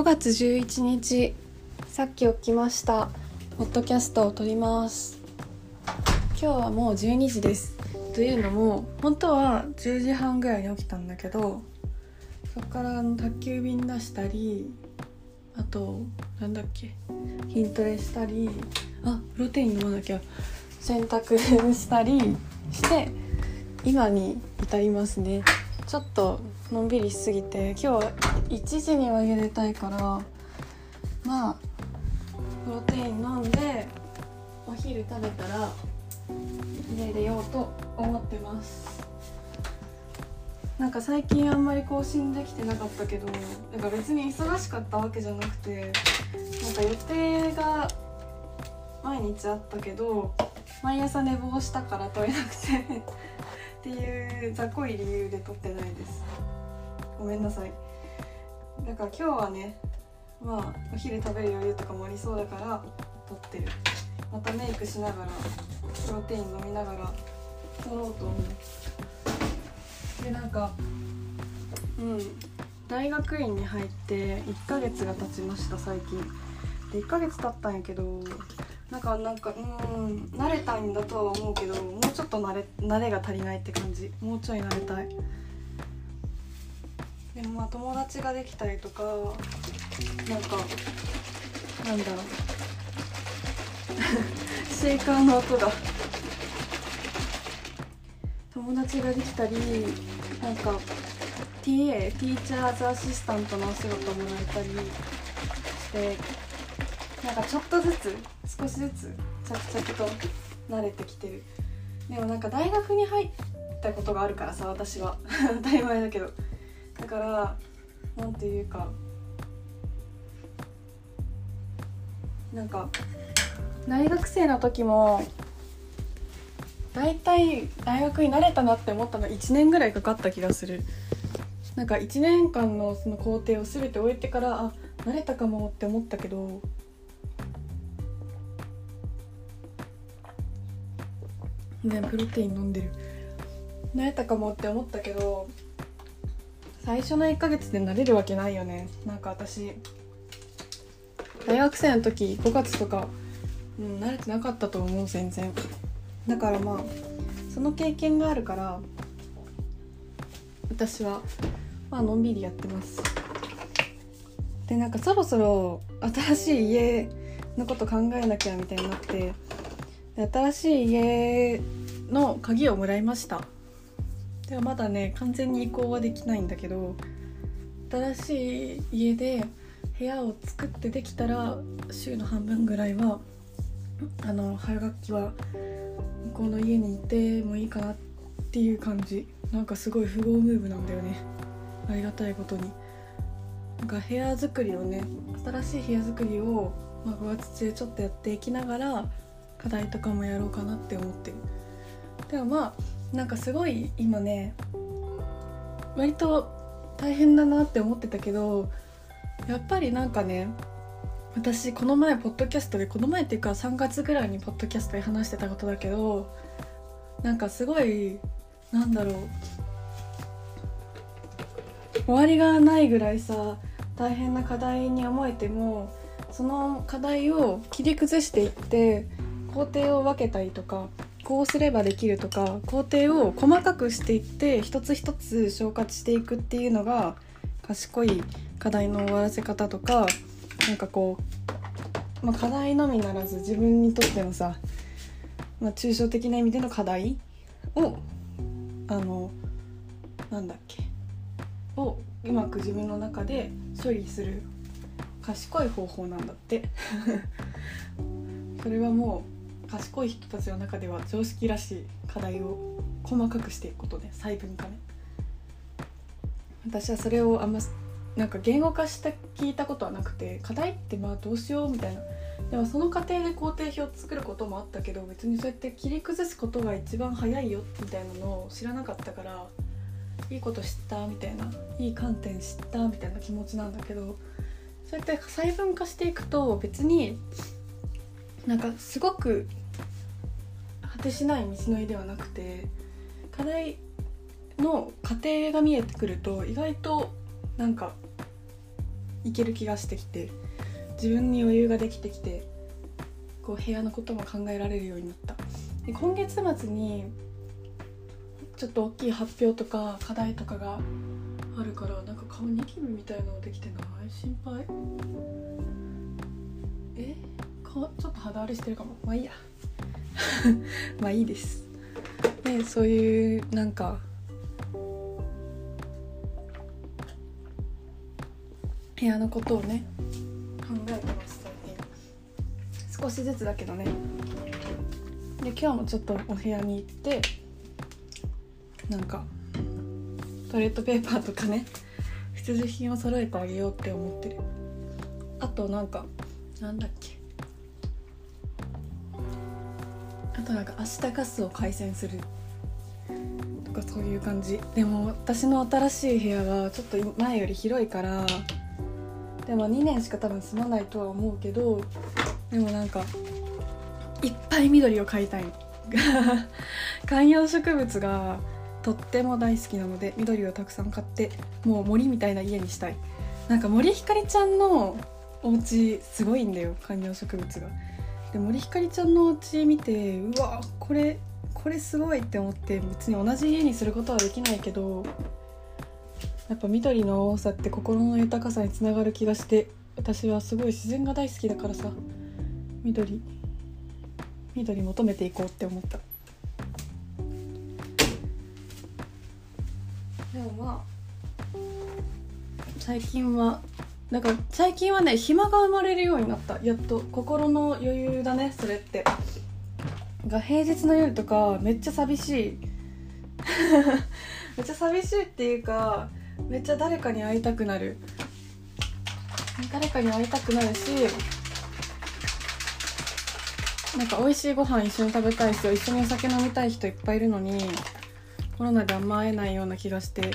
5月11日さっき起きました。ポッドキャストを撮ります。今日はもう12時です。というのも本当は10時半ぐらいに起きたんだけどそこから宅急便出したりあとなんだっけ筋トレしたりあプロテイン飲まなきゃ洗濯したりして今に至りますね。ちょっとのんびりしすぎて今日1時には家出たいからまあプロテイン飲んでお昼食べたら家出ようと思ってます。なんか最近あんまり更新できてなかったけどなんか別に忙しかったわけじゃなくてなんか予定が毎日あったけど毎朝寝坊したから撮れなくてっていうざっこい理由で撮ってないです。ごめんなさい。だから今日はねまあお昼食べる余裕とかもありそうだから撮ってる。またメイクしながらプロテイン飲みながら撮ろうと思う。でなんかうん大学院に入って1ヶ月が経ちました最近。で1ヶ月経ったんやけどなんかなんかうん慣れたいんだとは思うけどもうちょっと慣れ慣れが足りないって感じ。もうちょい慣れたい。でもまあ友達ができたりとかなんかなんだろう。シェイカーの音が。友達ができたりなんか TA ティーチャーズアシスタントのお仕事もらえたりしてなんかちょっとずつ少しずつ着々と慣れてきてる。でもなんか大学に入ったことがあるからさ私は。当たり前だけど。だからなんていうかなんか大学生の時も大体大学に慣れたなって思ったの1年ぐらいかかった気がする。なんか1年間のその工程を全て終えてからあ慣れたかもって思ったけどねプロテイン飲んでる。慣れたかもって思ったけど最初の1ヶ月で慣れるわけないよね。なんか私大学生の時5月とか、うん、慣れてなかったと思う全然。だからまあその経験があるから私はまあのんびりやってます。でなんかそろそろ新しい家のこと考えなきゃみたいになって新しい家の鍵をもらいました。ではまだね完全に移行はできないんだけど新しい家で部屋を作ってできたら週の半分ぐらいはあの春学期は向こうの家にいてもいいかなっていう感じ。なんかすごい富豪ムーブなんだよね。ありがたいことに。なんか部屋作りをね新しい部屋作りを、まあ、5月中ちょっとやっていきながら課題とかもやろうかなって思ってる。でもまあなんかすごい今ね割と大変だなって思ってたけどやっぱりなんかね私この前ポッドキャストでこの前っていうか3月ぐらいにポッドキャストで話してたことだけどなんかすごいなんだろう終わりがないぐらいさ大変な課題に思えてもその課題を切り崩していって工程を分けたりとかこうすればできるとか工程を細かくしていって一つ一つ消化していくっていうのが賢い課題の終わらせ方とかなんかこう、まあ、課題のみならず自分にとってのさ、まあ、抽象的な意味での課題をあのなんだっけをうまく自分の中で処理する賢い方法なんだって。それはもう賢い人たちの中では常識らしい課題を細かくしていくことね細分化ね。私はそれをあんまなんか言語化して聞いたことはなくて課題ってまあどうしようみたいな。でもその過程で工程表を作ることもあったけど別にそうやって切り崩すことが一番早いよみたいなのを知らなかったからいいこと知ったみたいないい観点知ったみたいな気持ちなんだけどそうやって細分化していくと別になんかすごく果てしない道のりではなくて課題の過程が見えてくると意外となんかいける気がしてきて自分に余裕ができてきてこう部屋のことも考えられるようになった。で今月末にちょっと大きい発表とか課題とかがあるからなんか顔ニキビみたいなのできてない？心配？え？顔ちょっと肌荒れしてるかも。まあいいや。まあいいです。でそういうなんか部屋のことをね考えてます最近少しずつだけどね。で今日もちょっとお部屋に行ってなんかトイレットペーパーとかね必需品を揃えてあげようって思ってる。あとなんかなんだっけ。となんか明日ガスを改善する。とかそういう感じ。でも私の新しい部屋がちょっと前より広いから。でも2年しか多分住まないとは思うけど。でもなんかいっぱい緑を飼いたい。観葉植物がとっても大好きなので緑をたくさん買ってもう森みたいな家にしたい。なんか森ひかりちゃんのお家すごいんだよ。観葉植物が。で森ひかりちゃんのお家見てうわこれこれすごいって思って別に同じ家にすることはできないけどやっぱ緑の多さって心の豊かさにつながる気がして私はすごい自然が大好きだからさ緑緑求めていこうって思った。でもまあ最近はなんか最近はね暇が生まれるようになった。やっと心の余裕だねそれって。が平日の夜とかめっちゃ寂しい。めっちゃ寂しいっていうかめっちゃ誰かに会いたくなる。誰かに会いたくなるしなんか美味しいご飯一緒に食べたい人一緒にお酒飲みたい人いっぱいいるのにコロナであんま会えないような気がして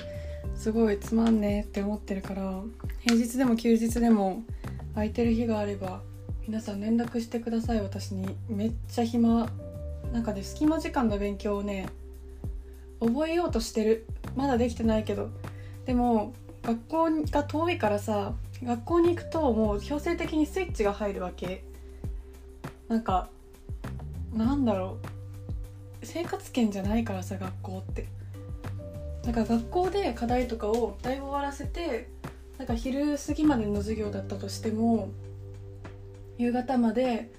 すごいつまんねって思ってるから平日でも休日でも空いてる日があれば皆さん連絡してください。私にめっちゃ暇。なんかね隙間時間の勉強をね覚えようとしてる。まだできてないけど。でも学校が遠いからさ学校に行くともう強制的にスイッチが入るわけ。なんかなんだろう。生活圏じゃないからさ学校って。だから学校で課題とかをだいぶ終わらせてなんか昼過ぎまでの授業だったとしても夕方まで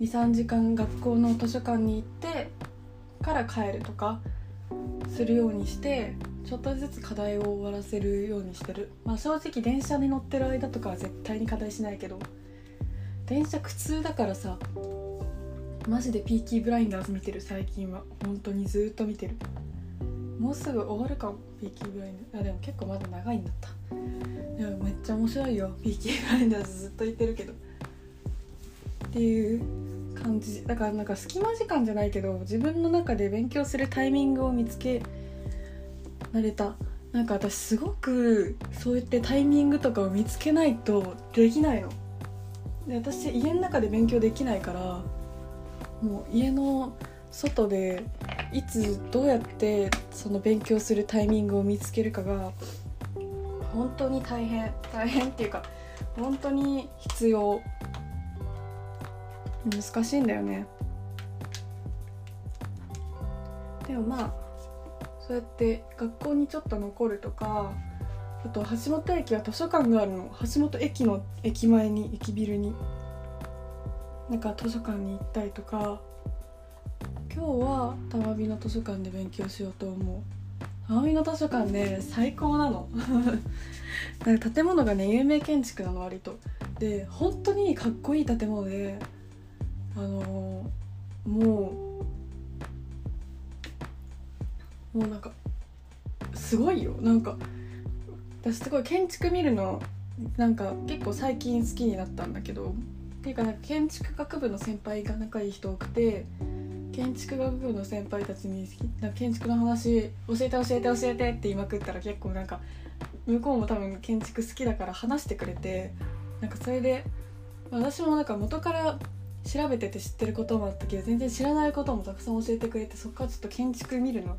23時間学校の図書館に行ってから帰るとかするようにしてちょっとずつ課題を終わらせるようにしてる。まあ正直電車に乗ってる間とかは絶対に課題しないけど電車苦痛だからさマジでピーキーブラインダーズ見てる最近は。本当にずっと見てる。もうすぐ終わるかもピーキーブラインダーズあでも結構まだ長いんだった。でもめっちゃ面白いよ。ピーキーブラインダーずっと言ってるけど。っていう感じ。だからなんか隙間時間じゃないけど自分の中で勉強するタイミングを見つけられた。なんか私すごくそうやってタイミングとかを見つけないとできないの。で私家の中で勉強できないからもう家の外でいつどうやってその勉強するタイミングを見つけるかが本当に大変大変っていうか本当に必要。難しいんだよね。でもまあそうやって学校にちょっと残るとかあと橋本駅は図書館があるの。橋本駅の駅前に駅ビルに。なんか図書館に行ったりとか。今日は玉美の図書館で勉強しようと思う。玉美の図書館ね最高なの。なんか建物がね有名建築なの割と。で本当にかっこいい建物であのー、もうもうなんかすごいよ。なんか私すごい建築見るのなんか結構最近好きになったんだけど。っていうかなんか建築学部の先輩が仲いい人多くて建築学部の先輩たちに建築の話教えて教えて教えてって言いまくったら結構なんか向こうも多分建築好きだから話してくれてなんかそれで私もなんか元から調べてて知ってることもあったけど全然知らないこともたくさん教えてくれてそこからちょっと建築見るの好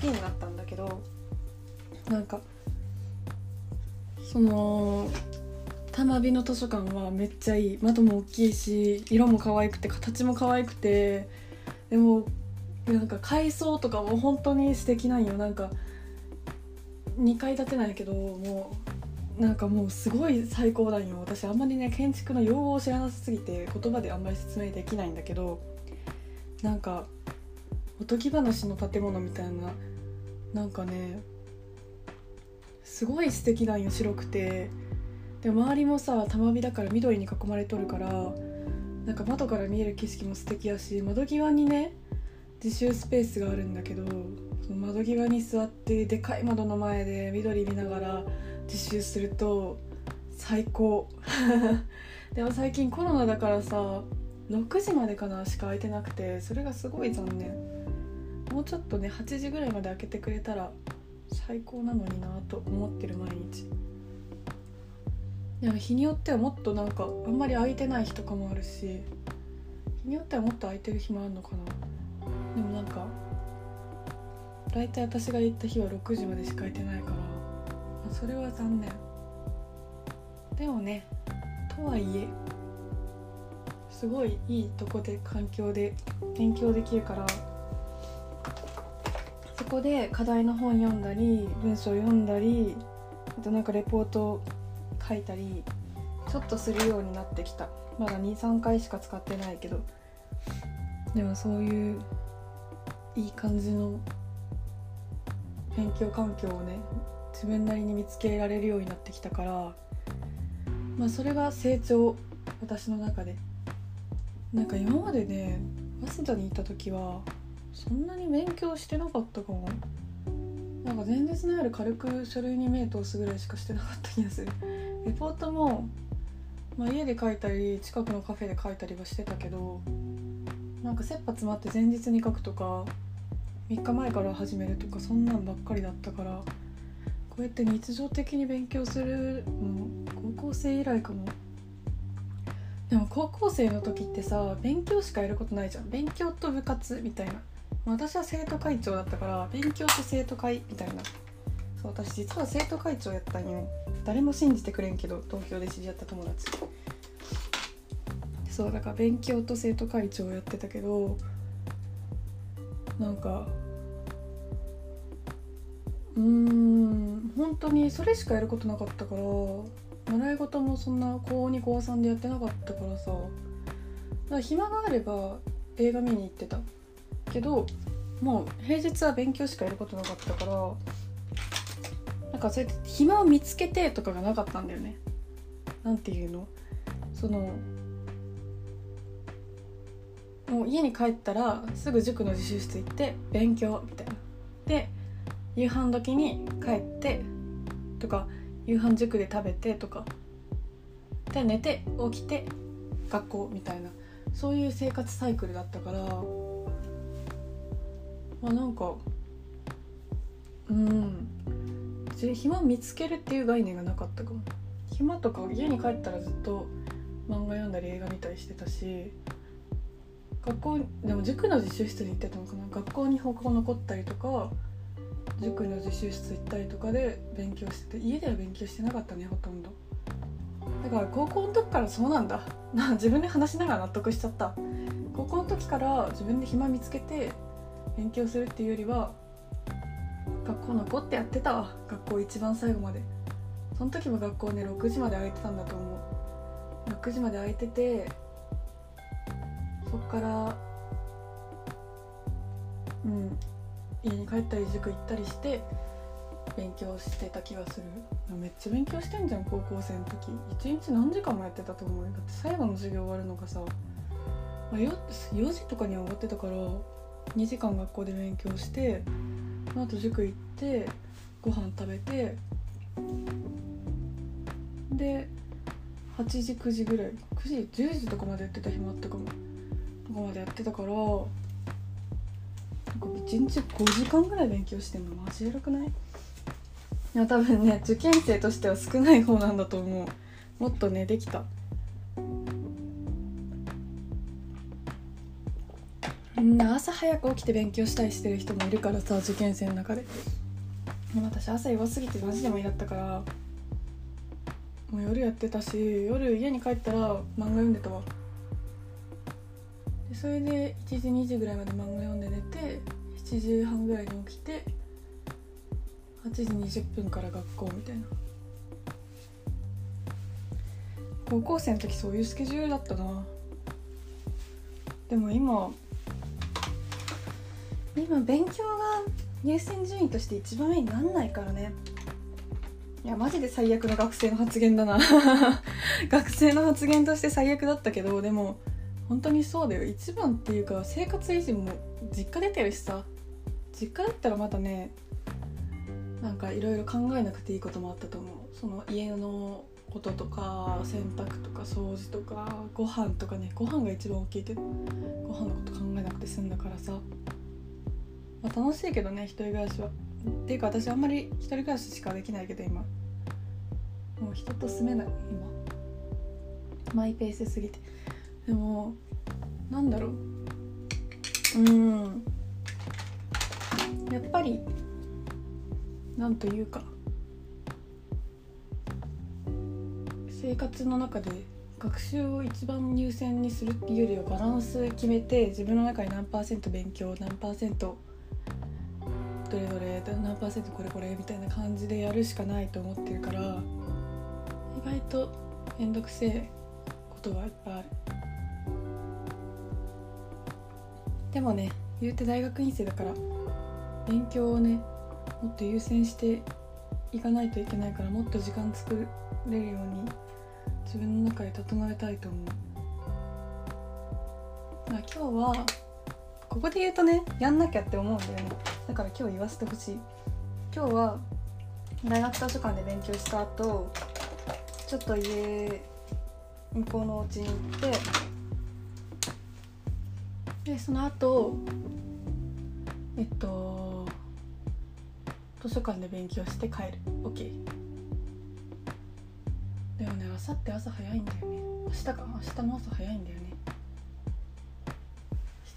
きになったんだけどなんかその玉美の図書館はめっちゃいい。窓も大きいし色も可愛くて形も可愛くてでもなんか階層とかも本当に素敵なんよ。なんか2階建てなんやけどもうなんかもうすごい最高なんよ。私あんまりね建築の用語を知らなさすぎて言葉であんまり説明できないんだけどなんかおとぎ話の建物みたいななんかねすごい素敵なんよ。白くて。で周りもさ玉火だから緑に囲まれとるからなんか窓から見える景色も素敵やし窓際にね自習スペースがあるんだけどその窓際に座ってでかい窓の前で緑見ながら自習すると最高。でも最近コロナだからさ6時までかなしか空いてなくてそれがすごい残念。もうちょっとね8時ぐらいまで開けてくれたら最高なのになと思ってる毎日。でも日によってはもっとなんかあんまり空いてない日とかもあるし日によってはもっと空いてる日もあるのかな。でもなんか大体私が行った日は6時までしか空いてないから、まあ、それは残念。でもねとはいえすごいいいとこで環境で勉強できるからそこで課題の本読んだり文章読んだりあとなんかレポート書いたりちょっとするようになってきた。まだ23回しか使ってないけど。でもそういういい感じの勉強環境をね自分なりに見つけられるようになってきたからまあそれが成長私の中で。なんか今までね早稲田にいた時はそんなに勉強してなかったかも。なんか前日の夜軽く書類に目通すぐらいしかしてなかった気がする。レポートも、まあ、家で書いたり近くのカフェで書いたりはしてたけどなんか切羽詰まって前日に書くとか3日前から始めるとかそんなんばっかりだったからこうやって日常的に勉強するの高校生以来かも。でも高校生の時ってさ勉強しかやることないじゃん。勉強と部活みたいな。私は生徒会長だったから勉強と生徒会みたいな。そう私実は生徒会長やったんよ。誰も信じてくれんけど東京で知り合った友達。そうだから勉強と生徒会長やってたけどなんかうーん本当にそれしかやることなかったから習い事もそんな高2高3でやってなかったからさ。だから暇があれば映画見に行ってた。けどもう平日は勉強しかやることなかったからなんかそうやって暇を見つけてとかがなかったんだよね。なんていうの？そのもう家に帰ったらすぐ塾の自習室行って勉強みたいな。で夕飯時に帰ってとか夕飯塾で食べてとか。で寝て起きて学校みたいな。そういう生活サイクルだったから。まあなんかうん。暇見つけるっていう概念がなかったかも。暇とか家に帰ったらずっと漫画読んだり映画見たりしてたし学校でも塾の自習室に行ってたのかな。学校に放課後残ったりとか塾の自習室行ったりとかで勉強してて家では勉強してなかったねほとんど。だから高校の時からそうなんだ。自分で話しながら納得しちゃった。高校の時から自分で暇見つけて勉強するっていうよりは学校残ってやってたわ。学校一番最後まで。その時も学校ね6時まで空いてたんだと思う。6時まで空いててそっからうん家に帰ったり塾行ったりして勉強してた気がする。めっちゃ勉強してんじゃん高校生の時。一日何時間もやってたと思うだって最後の授業終わるのがさ、まあ、4, 4時とかには終わってたから2時間学校で勉強してその後塾行ってご飯食べてで8時9時ぐらい9時10時とかまでやってた日もあったかもとかまでやってたからなんか1日5時間ぐらい勉強してんのマジ偉くない？いや多分ね受験生としては少ない方なんだと思う。もっとねできた。朝早く起きて勉強したりしてる人もいるからさ受験生の中で。でも私朝弱すぎてマジで無理だったからもう夜やってたし夜家に帰ったら漫画読んでたわ。でそれで1時2時ぐらいまで漫画読んで寝て7時半ぐらいに起きて8時20分から学校みたいな。高校生の時そういうスケジュールだったな。でも今今勉強が優先順位として一番上になんないからね。いやマジで最悪の学生の発言だな。学生の発言として最悪だったけどでも本当にそうだよ。一番っていうか生活維持も実家出てるしさ。実家だったらまたねなんかいろいろ考えなくていいこともあったと思う。その家のこととか洗濯とか掃除とかご飯とかねご飯が一番大きいけどご飯のこと考えなくて済んだからさ、まあ、楽しいけどね一人暮らしは。っていうか私あんまり一人暮らししかできないけど今。もう人と住めない今。マイペースすぎて。でもなんだろう。うん。やっぱりなんというか。生活の中で学習を一番優先にするっていうよりはバランス決めて自分の中に何パーセント勉強何パーセントどれどれ何パーセントこれこれみたいな感じでやるしかないと思ってるから意外と面倒くせえことがいっぱいある。でもね言うて大学院生だから勉強をねもっと優先していかないといけないからもっと時間作れるように自分の中で整えたいと思う。今日はここで言うとねやんなきゃって思うんだよね。だから今日言わせてほしい。今日は大学図書館で勉強した後ちょっと家向こうのお家に行ってでその後えっと図書館で勉強して帰る。OK でもね明後日朝早いんだよね。明日か。明日の朝早いんだよね。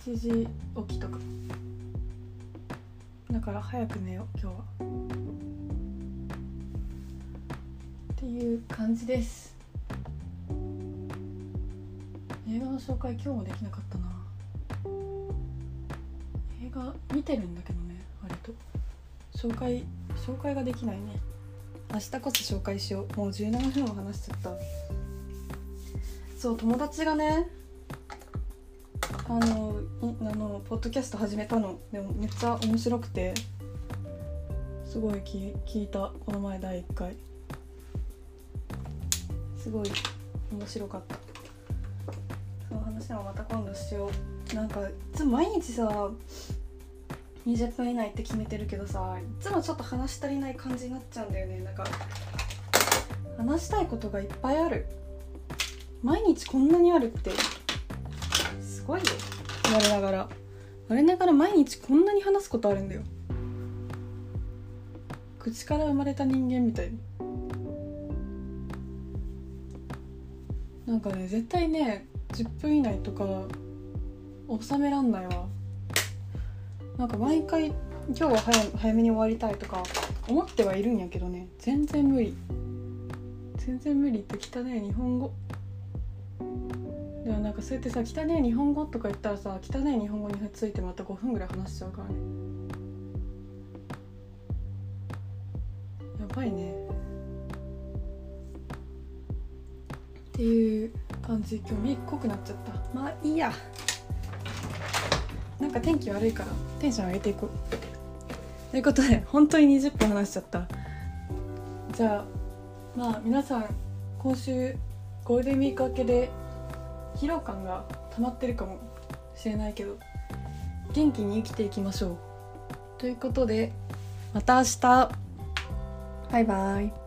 7時起きとか。から早く寝よう今日は。っていう感じです。映画の紹介今日もできなかったな。映画見てるんだけどね割と。紹介紹介ができないね。明日こそ紹介しよう。もう17分も話しちゃった。そう友達がねあのいあのポッドキャスト始めたのでもめっちゃ面白くてすごい聞聞いたこの前第1回。すごい面白かった。その話はまた今度しよう。なんかいつも毎日さ20分以内って決めてるけどさいつもちょっと話し足りない感じになっちゃうんだよね。なんか話したいことがいっぱいある。毎日こんなにあるってすごいよ。我ながら。我ながら毎日こんなに話すことあるんだよ。口から生まれた人間みたいなんかね絶対ね10分以内とか収めらんないわ。なんか毎回今日は早早めに終わりたいとか思ってはいるんやけどね。全然無理。全然無理って汚い日本語。でもなんかそうやってさ汚い日本語とか言ったらさ汚い日本語についてまた5分ぐらい話しちゃうからねやばいね。っていう感じ。今日目濃くなっちゃった。まあいいや。なんか天気悪いからテンション上げていこう。ということで本当に20分話しちゃった。じゃあまあ皆さん今週ゴールデンウィーク明けで疲労感が溜まってるかもしれないけど元気に生きていきましょう。ということでまた明日。バイバイ。